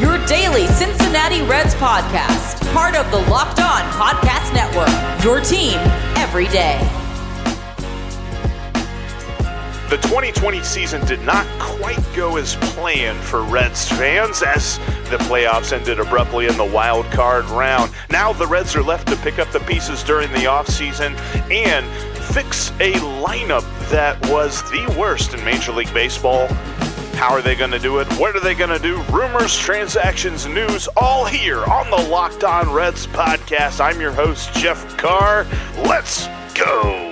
your daily Cincinnati Reds podcast, part of the Locked On Podcast Network, your team every day. The 2020 season did not quite go as planned for Reds fans as the playoffs ended abruptly in the wild card round. Now the Reds are left to pick up the pieces during the offseason and fix a lineup that was the worst in Major League Baseball how are they going to do it? What are they going to do? Rumors, transactions, news, all here on the Locked On Reds podcast. I'm your host, Jeff Carr. Let's go.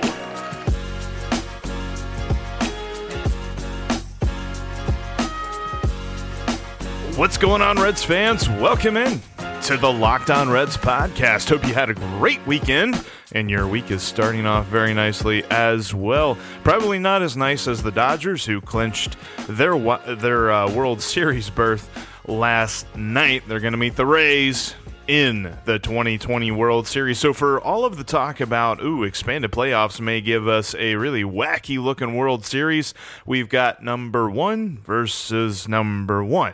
What's going on, Reds fans? Welcome in to the Locked On Reds podcast. Hope you had a great weekend and your week is starting off very nicely as well. Probably not as nice as the Dodgers, who clinched their their uh, World Series berth last night. They're going to meet the Rays in the 2020 World Series. So for all of the talk about ooh expanded playoffs may give us a really wacky looking World Series, we've got number 1 versus number 1.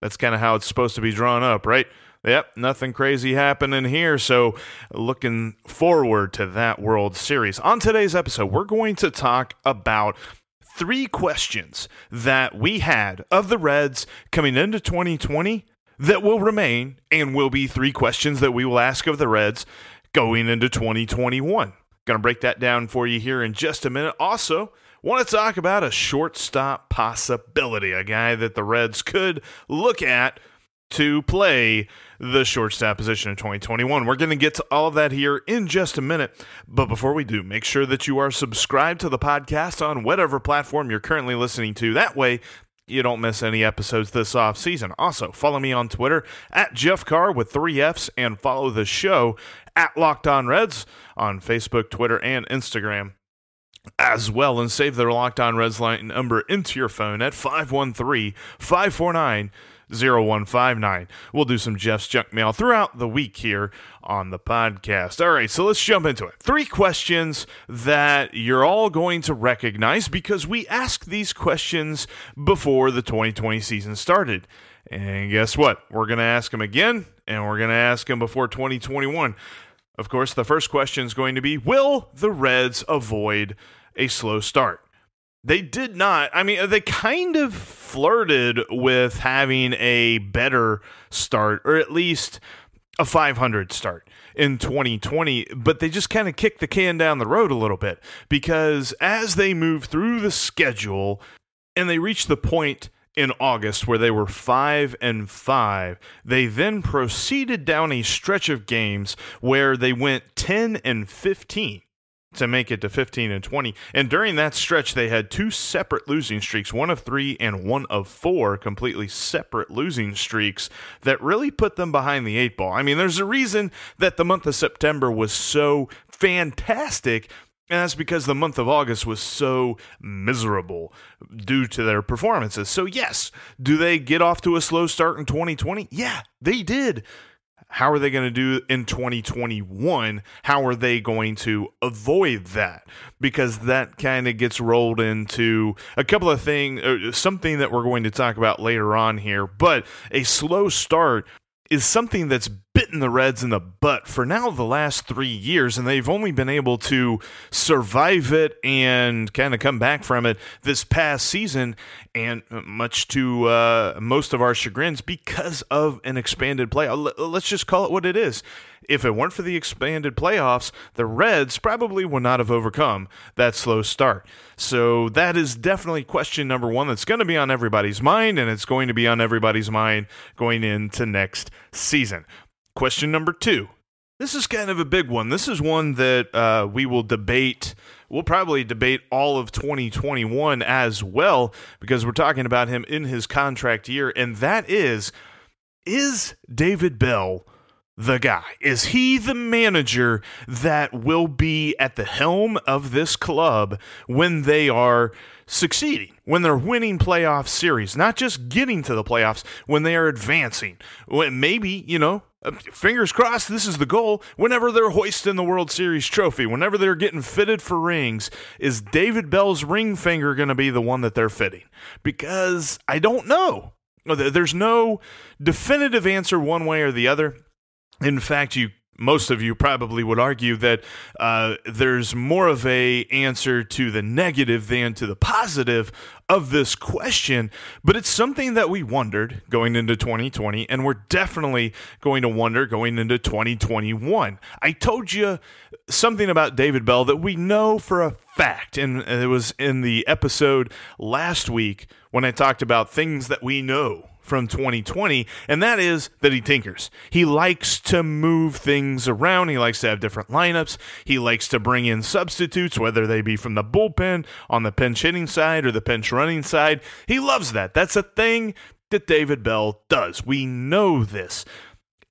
That's kind of how it's supposed to be drawn up, right? Yep, nothing crazy happening here. So, looking forward to that World Series. On today's episode, we're going to talk about three questions that we had of the Reds coming into 2020 that will remain and will be three questions that we will ask of the Reds going into 2021. Going to break that down for you here in just a minute. Also, want to talk about a shortstop possibility, a guy that the Reds could look at to play the shortstop position in 2021. We're going to get to all of that here in just a minute. But before we do, make sure that you are subscribed to the podcast on whatever platform you're currently listening to. That way, you don't miss any episodes this off season. Also, follow me on Twitter at Jeff Carr with three F's and follow the show at Locked On Reds on Facebook, Twitter, and Instagram as well and save the Locked On Reds line number into your phone at 513 549 0159. We'll do some Jeff's junk mail throughout the week here on the podcast. All right, so let's jump into it. Three questions that you're all going to recognize because we asked these questions before the 2020 season started. And guess what? We're going to ask them again, and we're going to ask them before 2021. Of course, the first question is going to be Will the Reds avoid a slow start? They did not. I mean, they kind of flirted with having a better start, or at least a 500 start in 2020, but they just kind of kicked the can down the road a little bit because as they moved through the schedule and they reached the point in August where they were 5 and 5, they then proceeded down a stretch of games where they went 10 and 15 to make it to 15 and 20. And during that stretch, they had two separate losing streaks, one of three and one of four completely separate losing streaks that really put them behind the eight ball. I mean, there's a reason that the month of September was so fantastic. And that's because the month of August was so miserable due to their performances. So, yes, do they get off to a slow start in 2020? Yeah, they did. How are they going to do in 2021? How are they going to avoid that? Because that kind of gets rolled into a couple of things, uh, something that we're going to talk about later on here. But a slow start is something that's bitten the Reds in the butt for now the last three years, and they've only been able to survive it and kind of come back from it this past season, and much to uh, most of our chagrins because of an expanded playoff. Let's just call it what it is. If it weren't for the expanded playoffs, the Reds probably would not have overcome that slow start. So that is definitely question number one that's going to be on everybody's mind, and it's going to be on everybody's mind going into next season. Question number two. This is kind of a big one. This is one that uh, we will debate. We'll probably debate all of 2021 as well because we're talking about him in his contract year, and that is is David Bell the guy? Is he the manager that will be at the helm of this club when they are succeeding, when they're winning playoff series, not just getting to the playoffs, when they are advancing? When maybe, you know, Uh, fingers crossed this is the goal. Whenever they're hoisting the world series trophy whenever they're getting fitted for rings is david bell's ring finger going to be the one that they're fitting? Because i don't know. There's no definitive answer one way or the other. In fact, you most of you probably would argue that uh, there's more of a answer to the negative than to the positive of this question. But it's something that we wondered going into 2020 and we're definitely going to wonder going into 2021 i told you something about david bell that we know for a fact and it was in the episode last week when i talked about things that we know from 2020, and that is that he tinkers. He likes to move things around. He likes to have different lineups. He likes to bring in substitutes, whether they be from the bullpen, on the pinch hitting side, or the pinch running side. He loves that. That's a thing that David Bell does. We know this.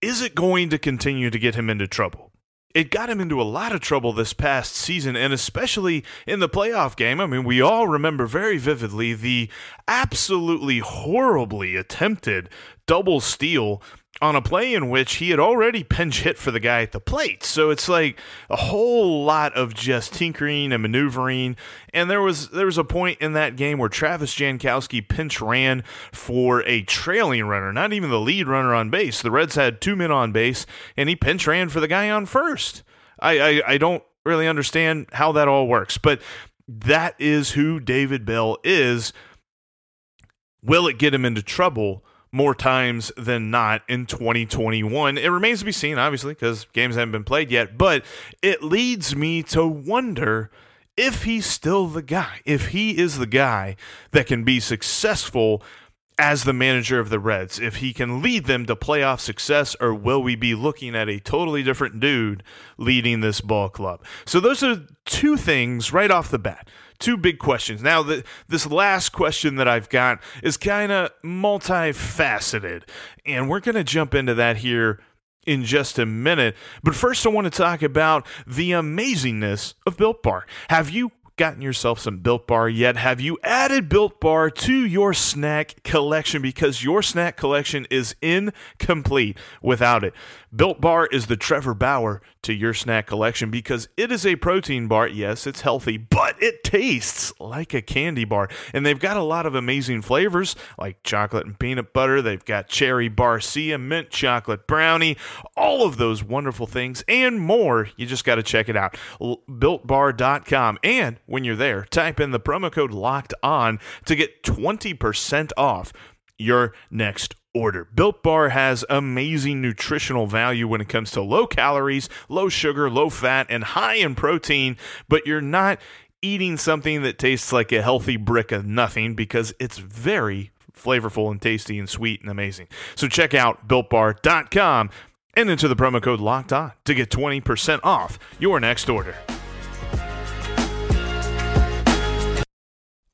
Is it going to continue to get him into trouble? It got him into a lot of trouble this past season, and especially in the playoff game. I mean, we all remember very vividly the absolutely horribly attempted double steal on a play in which he had already pinch hit for the guy at the plate. So it's like a whole lot of just tinkering and maneuvering. And there was there was a point in that game where Travis Jankowski pinch ran for a trailing runner, not even the lead runner on base. The Reds had two men on base, and he pinch ran for the guy on first. I, I, I don't really understand how that all works, but that is who David Bell is. Will it get him into trouble? More times than not in 2021. It remains to be seen, obviously, because games haven't been played yet, but it leads me to wonder if he's still the guy, if he is the guy that can be successful as the manager of the Reds, if he can lead them to playoff success, or will we be looking at a totally different dude leading this ball club? So, those are two things right off the bat two big questions. Now, the, this last question that I've got is kind of multifaceted, and we're going to jump into that here in just a minute. But first, I want to talk about the amazingness of Built Bar. Have you gotten yourself some Built Bar yet? Have you added Built Bar to your snack collection? Because your snack collection is incomplete without it. Built Bar is the Trevor Bauer to your snack collection because it is a protein bar. Yes, it's healthy, but it tastes like a candy bar. And they've got a lot of amazing flavors like chocolate and peanut butter. They've got cherry barcia, mint chocolate brownie, all of those wonderful things and more. You just got to check it out. BuiltBar.com. And when you're there, type in the promo code locked on to get 20% off your next order. Built Bar has amazing nutritional value when it comes to low calories, low sugar, low fat, and high in protein, but you're not eating something that tastes like a healthy brick of nothing because it's very flavorful and tasty and sweet and amazing. So check out builtbar.com and enter the promo code locked on to get 20% off your next order.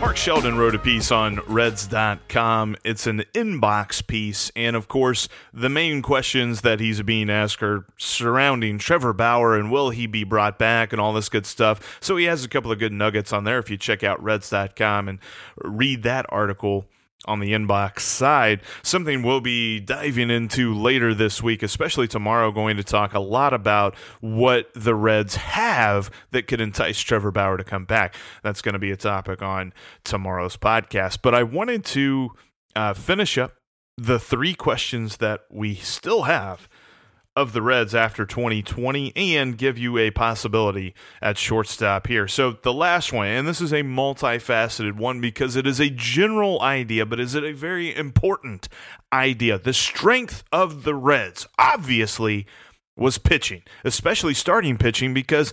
Mark Sheldon wrote a piece on Reds.com. It's an inbox piece. And of course, the main questions that he's being asked are surrounding Trevor Bauer and will he be brought back and all this good stuff. So he has a couple of good nuggets on there if you check out Reds.com and read that article on the inbox side. Something we'll be diving into later this week, especially tomorrow, going to talk a lot about what the Reds have that could entice Trevor Bauer to come back. That's going to be a topic on tomorrow's podcast. But I wanted to uh, finish up the three questions that we still have of the Reds after 2020 and give you a possibility at shortstop here. So, the last one, and this is a multifaceted one because it is a general idea, but is it a very important idea? The strength of the Reds obviously was pitching, especially starting pitching, because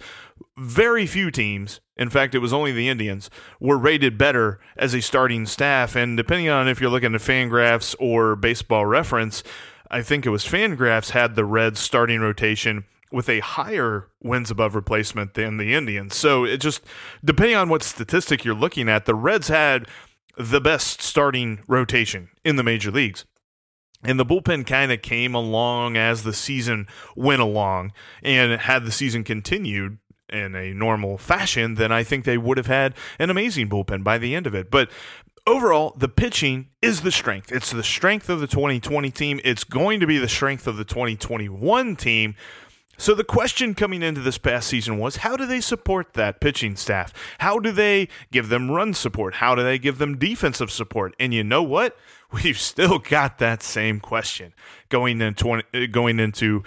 very few teams, in fact, it was only the Indians, were rated better as a starting staff. And depending on if you're looking at Fangraphs or baseball reference, I think it was Fangraphs had the Reds starting rotation with a higher wins above replacement than the Indians. So it just depending on what statistic you're looking at, the Reds had the best starting rotation in the major leagues. And the bullpen kind of came along as the season went along. And had the season continued in a normal fashion, then I think they would have had an amazing bullpen by the end of it. But overall, the pitching is the strength. It's the strength of the 2020 team. It's going to be the strength of the 2021 team. So the question coming into this past season was how do they support that pitching staff? How do they give them run support? How do they give them defensive support? And you know what? We've still got that same question going uh, into 20, going into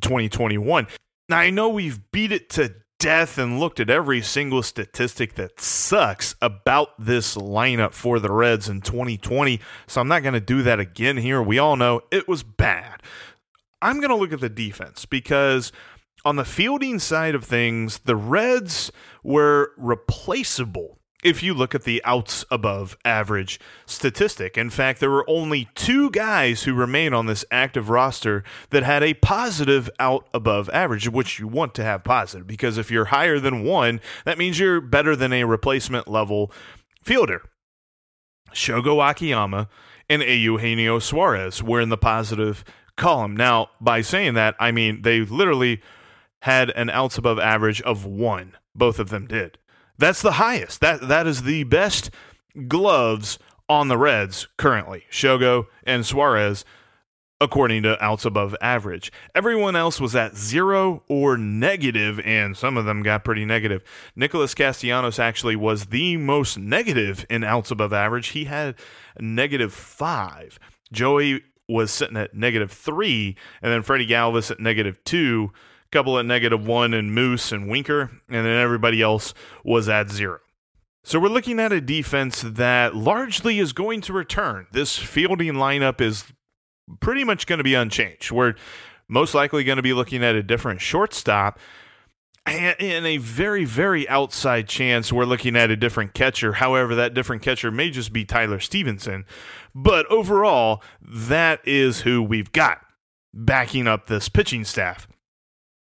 2021. Now I know we've beat it to death and looked at every single statistic that sucks about this lineup for the Reds in 2020. So I'm not going to do that again here. We all know it was bad. I'm going to look at the defense because on the fielding side of things, the Reds were replaceable if you look at the outs above average statistic. In fact, there were only two guys who remain on this active roster that had a positive out above average, which you want to have positive because if you're higher than one, that means you're better than a replacement level fielder. Shogo Akiyama and Eugenio Suarez were in the positive column. Now, by saying that, I mean they literally had an outs above average of one. Both of them did. That's the highest. That that is the best gloves on the Reds currently. Shogo and Suarez, according to outs above average. Everyone else was at zero or negative, and some of them got pretty negative. Nicholas Castellanos actually was the most negative in outs above average. He had negative five. Joey was sitting at negative three, and then Freddie Galvis at negative two couple at negative one and Moose and Winker, and then everybody else was at zero. So we're looking at a defense that largely is going to return. This fielding lineup is pretty much going to be unchanged. We're most likely going to be looking at a different shortstop. And a very, very outside chance, we're looking at a different catcher. However, that different catcher may just be Tyler Stephenson. But overall, that is who we've got backing up this pitching staff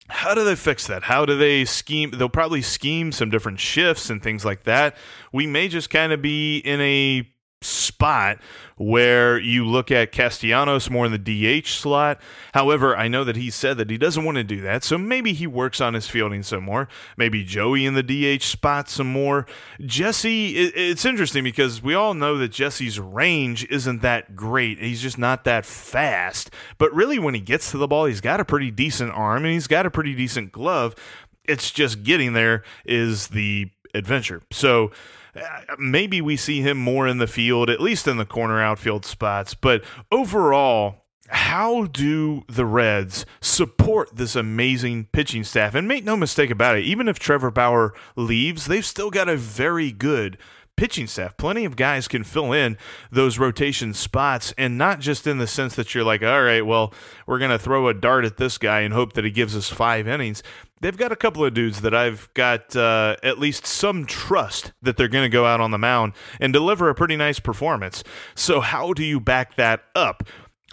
how do they fix that? How do they scheme? They'll probably scheme some different shifts and things like that. We may just kind of be in a spot where you look at Castellanos more in the DH slot. However, I know that he said that he doesn't want to do that, so maybe he works on his fielding some more. Maybe Joey in the DH spot some more. Jesse, it's interesting because we all know that Jesse's range isn't that great. He's just not that fast. But really, when he gets to the ball, he's got a pretty decent arm and he's got a pretty decent glove. It's just getting there is the adventure. So, uh, maybe we see him more in the field, at least in the corner outfield spots. But overall, how do the Reds support this amazing pitching staff? And make no mistake about it, even if Trevor Bauer leaves, they've still got a very good pitching staff. Plenty of guys can fill in those rotation spots, and not just in the sense that you're like, all right, well, we're going to throw a dart at this guy and hope that he gives us five innings they've got a couple of dudes that I've got uh, at least some trust that they're going to go out on the mound and deliver a pretty nice performance. So, how do you back that up?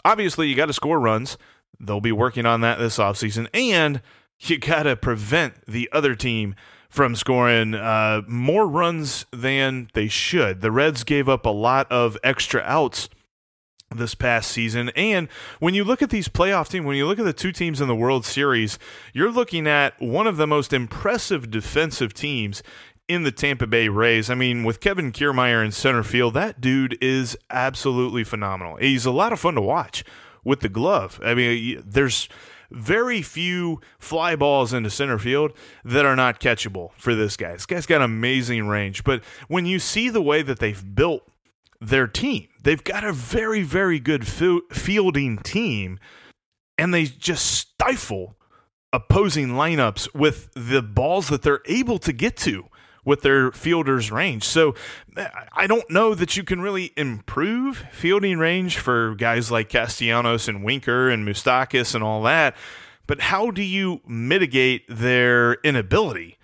Obviously, you got to score runs. They'll be working on that this offseason. And you got to prevent the other team from scoring uh, more runs than they should. The Reds gave up a lot of extra outs this past season. And when you look at these playoff teams, when you look at the two teams in the World Series, you're looking at one of the most impressive defensive teams in the Tampa Bay Rays. I mean, with Kevin Kiermaier in center field, that dude is absolutely phenomenal. He's a lot of fun to watch with the glove. I mean, there's very few fly balls into center field that are not catchable for this guy. This guy's got amazing range. But when you see the way that they've built their team, they've got a very, very good fielding team, and they just stifle opposing lineups with the balls that they're able to get to with their fielders' range. So I don't know that you can really improve fielding range for guys like Castellanos and Winker and Moustakas and all that. But how do you mitigate their inability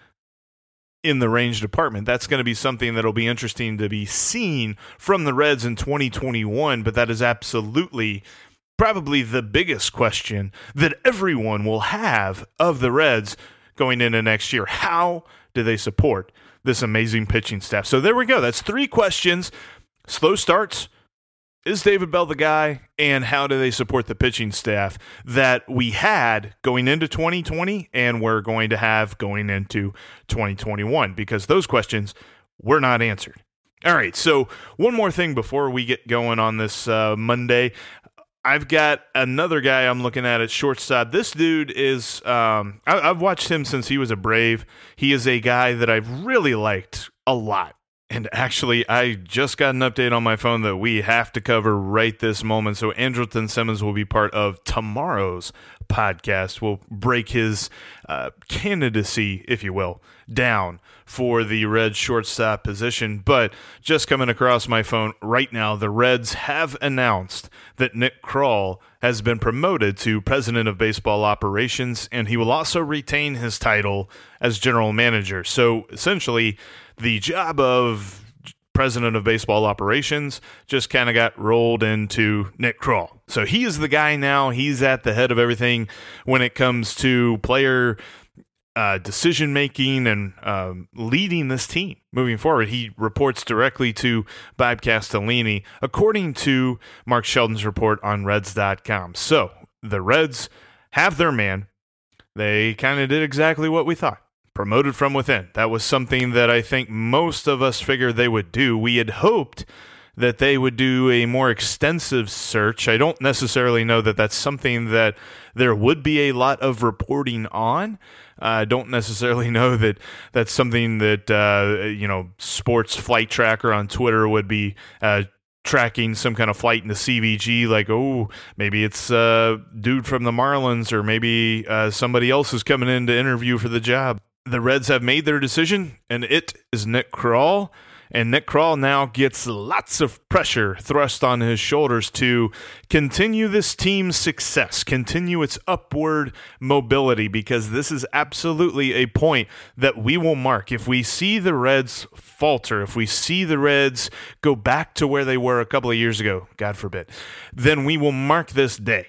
in the range department? That's going to be something that'll be interesting to be seen from the Reds in 2021. But that is absolutely probably the biggest question that everyone will have of the Reds going into next year. How do they support this amazing pitching staff. So there we go. That's three questions. Slow starts. Is David Bell the guy? And how do they support the pitching staff that we had going into 2020 and we're going to have going into 2021? Because those questions were not answered. All right. So, one more thing before we get going on this uh, Monday. I've got another guy I'm looking at at shortstop. This dude is, um, I, have watched him since he was a Brave. He is a guy that I've really liked a lot. And actually, I just got an update on my phone that we have to cover right this moment. So, Andrelton Simmons will be part of tomorrow's podcast. We'll break his uh, candidacy, if you will, down for the Reds shortstop position. But just coming across my phone right now, the Reds have announced that Nick Krall has been promoted to president of baseball operations, and he will also retain his title as general manager. So essentially, the job of president of baseball operations just kind of got rolled into Nick Krall. So he is the guy now. He's at the head of everything when it comes to player uh, decision making and um, leading this team moving forward. He reports directly to Bob Castellini, according to Mark Sheldon's report on Reds.com. So the Reds have their man. They kind of did exactly what we thought promoted from within. That was something that I think most of us figured they would do. We had hoped that they would do a more extensive search. I don't necessarily know that that's something that there would be a lot of reporting on. I uh, don't necessarily know that that's something that uh, you know Sports Flight Tracker on Twitter would be uh, tracking some kind of flight in the CVG, like, oh, maybe it's a uh, dude from the Marlins, or maybe uh, somebody else is coming in to interview for the job. The Reds have made their decision, and it is Nick Krall. And Nick Krall now gets lots of pressure thrust on his shoulders to continue this team's success, continue its upward mobility, because this is absolutely a point that we will mark. If we see the Reds falter, if we see the Reds go back to where they were a couple of years ago, God forbid, then we will mark this day.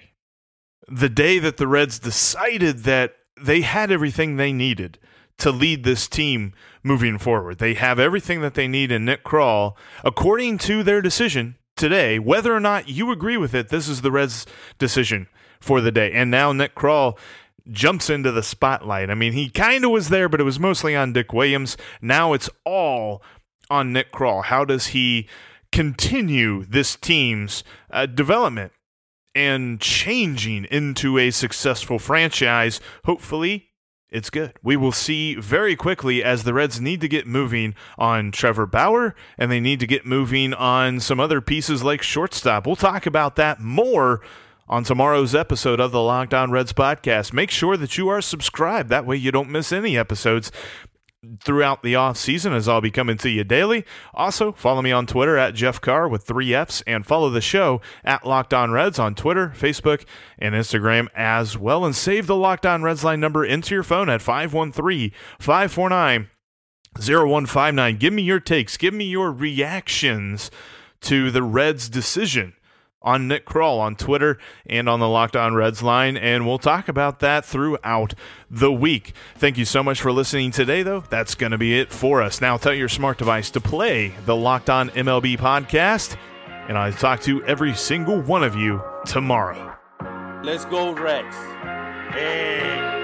The day that the Reds decided that they had everything they needed to lead this team moving forward. They have everything that they need in Nick Krall, according to their decision today. Whether or not you agree with it, this is the Reds' decision for the day. And now Nick Krall jumps into the spotlight. I mean, he kind of was there, but it was mostly on Dick Williams. Now it's all on Nick Krall. How does he continue this team's uh, development? and changing into a successful franchise, hopefully it's good. We will see very quickly as the Reds need to get moving on Trevor Bauer and they need to get moving on some other pieces like shortstop. We'll talk about that more on tomorrow's episode of the Locked On Reds podcast. Make sure that you are subscribed. That way you don't miss any episodes throughout the off season as I'll be coming to you daily. Also, follow me on Twitter at Jeff Carr with three F's and follow the show at Locked On Reds on Twitter, Facebook, and Instagram as well. And save the Locked On Reds line number into your phone at 513 549 0159. Give me your takes, give me your reactions to the Reds' decision on Nick Krall on Twitter and on the Locked On Reds line, and we'll talk about that throughout the week. Thank you so much for listening today, though. That's going to be it for us. Now tell your smart device to play the Locked On MLB podcast, and I'll talk to every single one of you tomorrow. Let's go, Reds. Hey.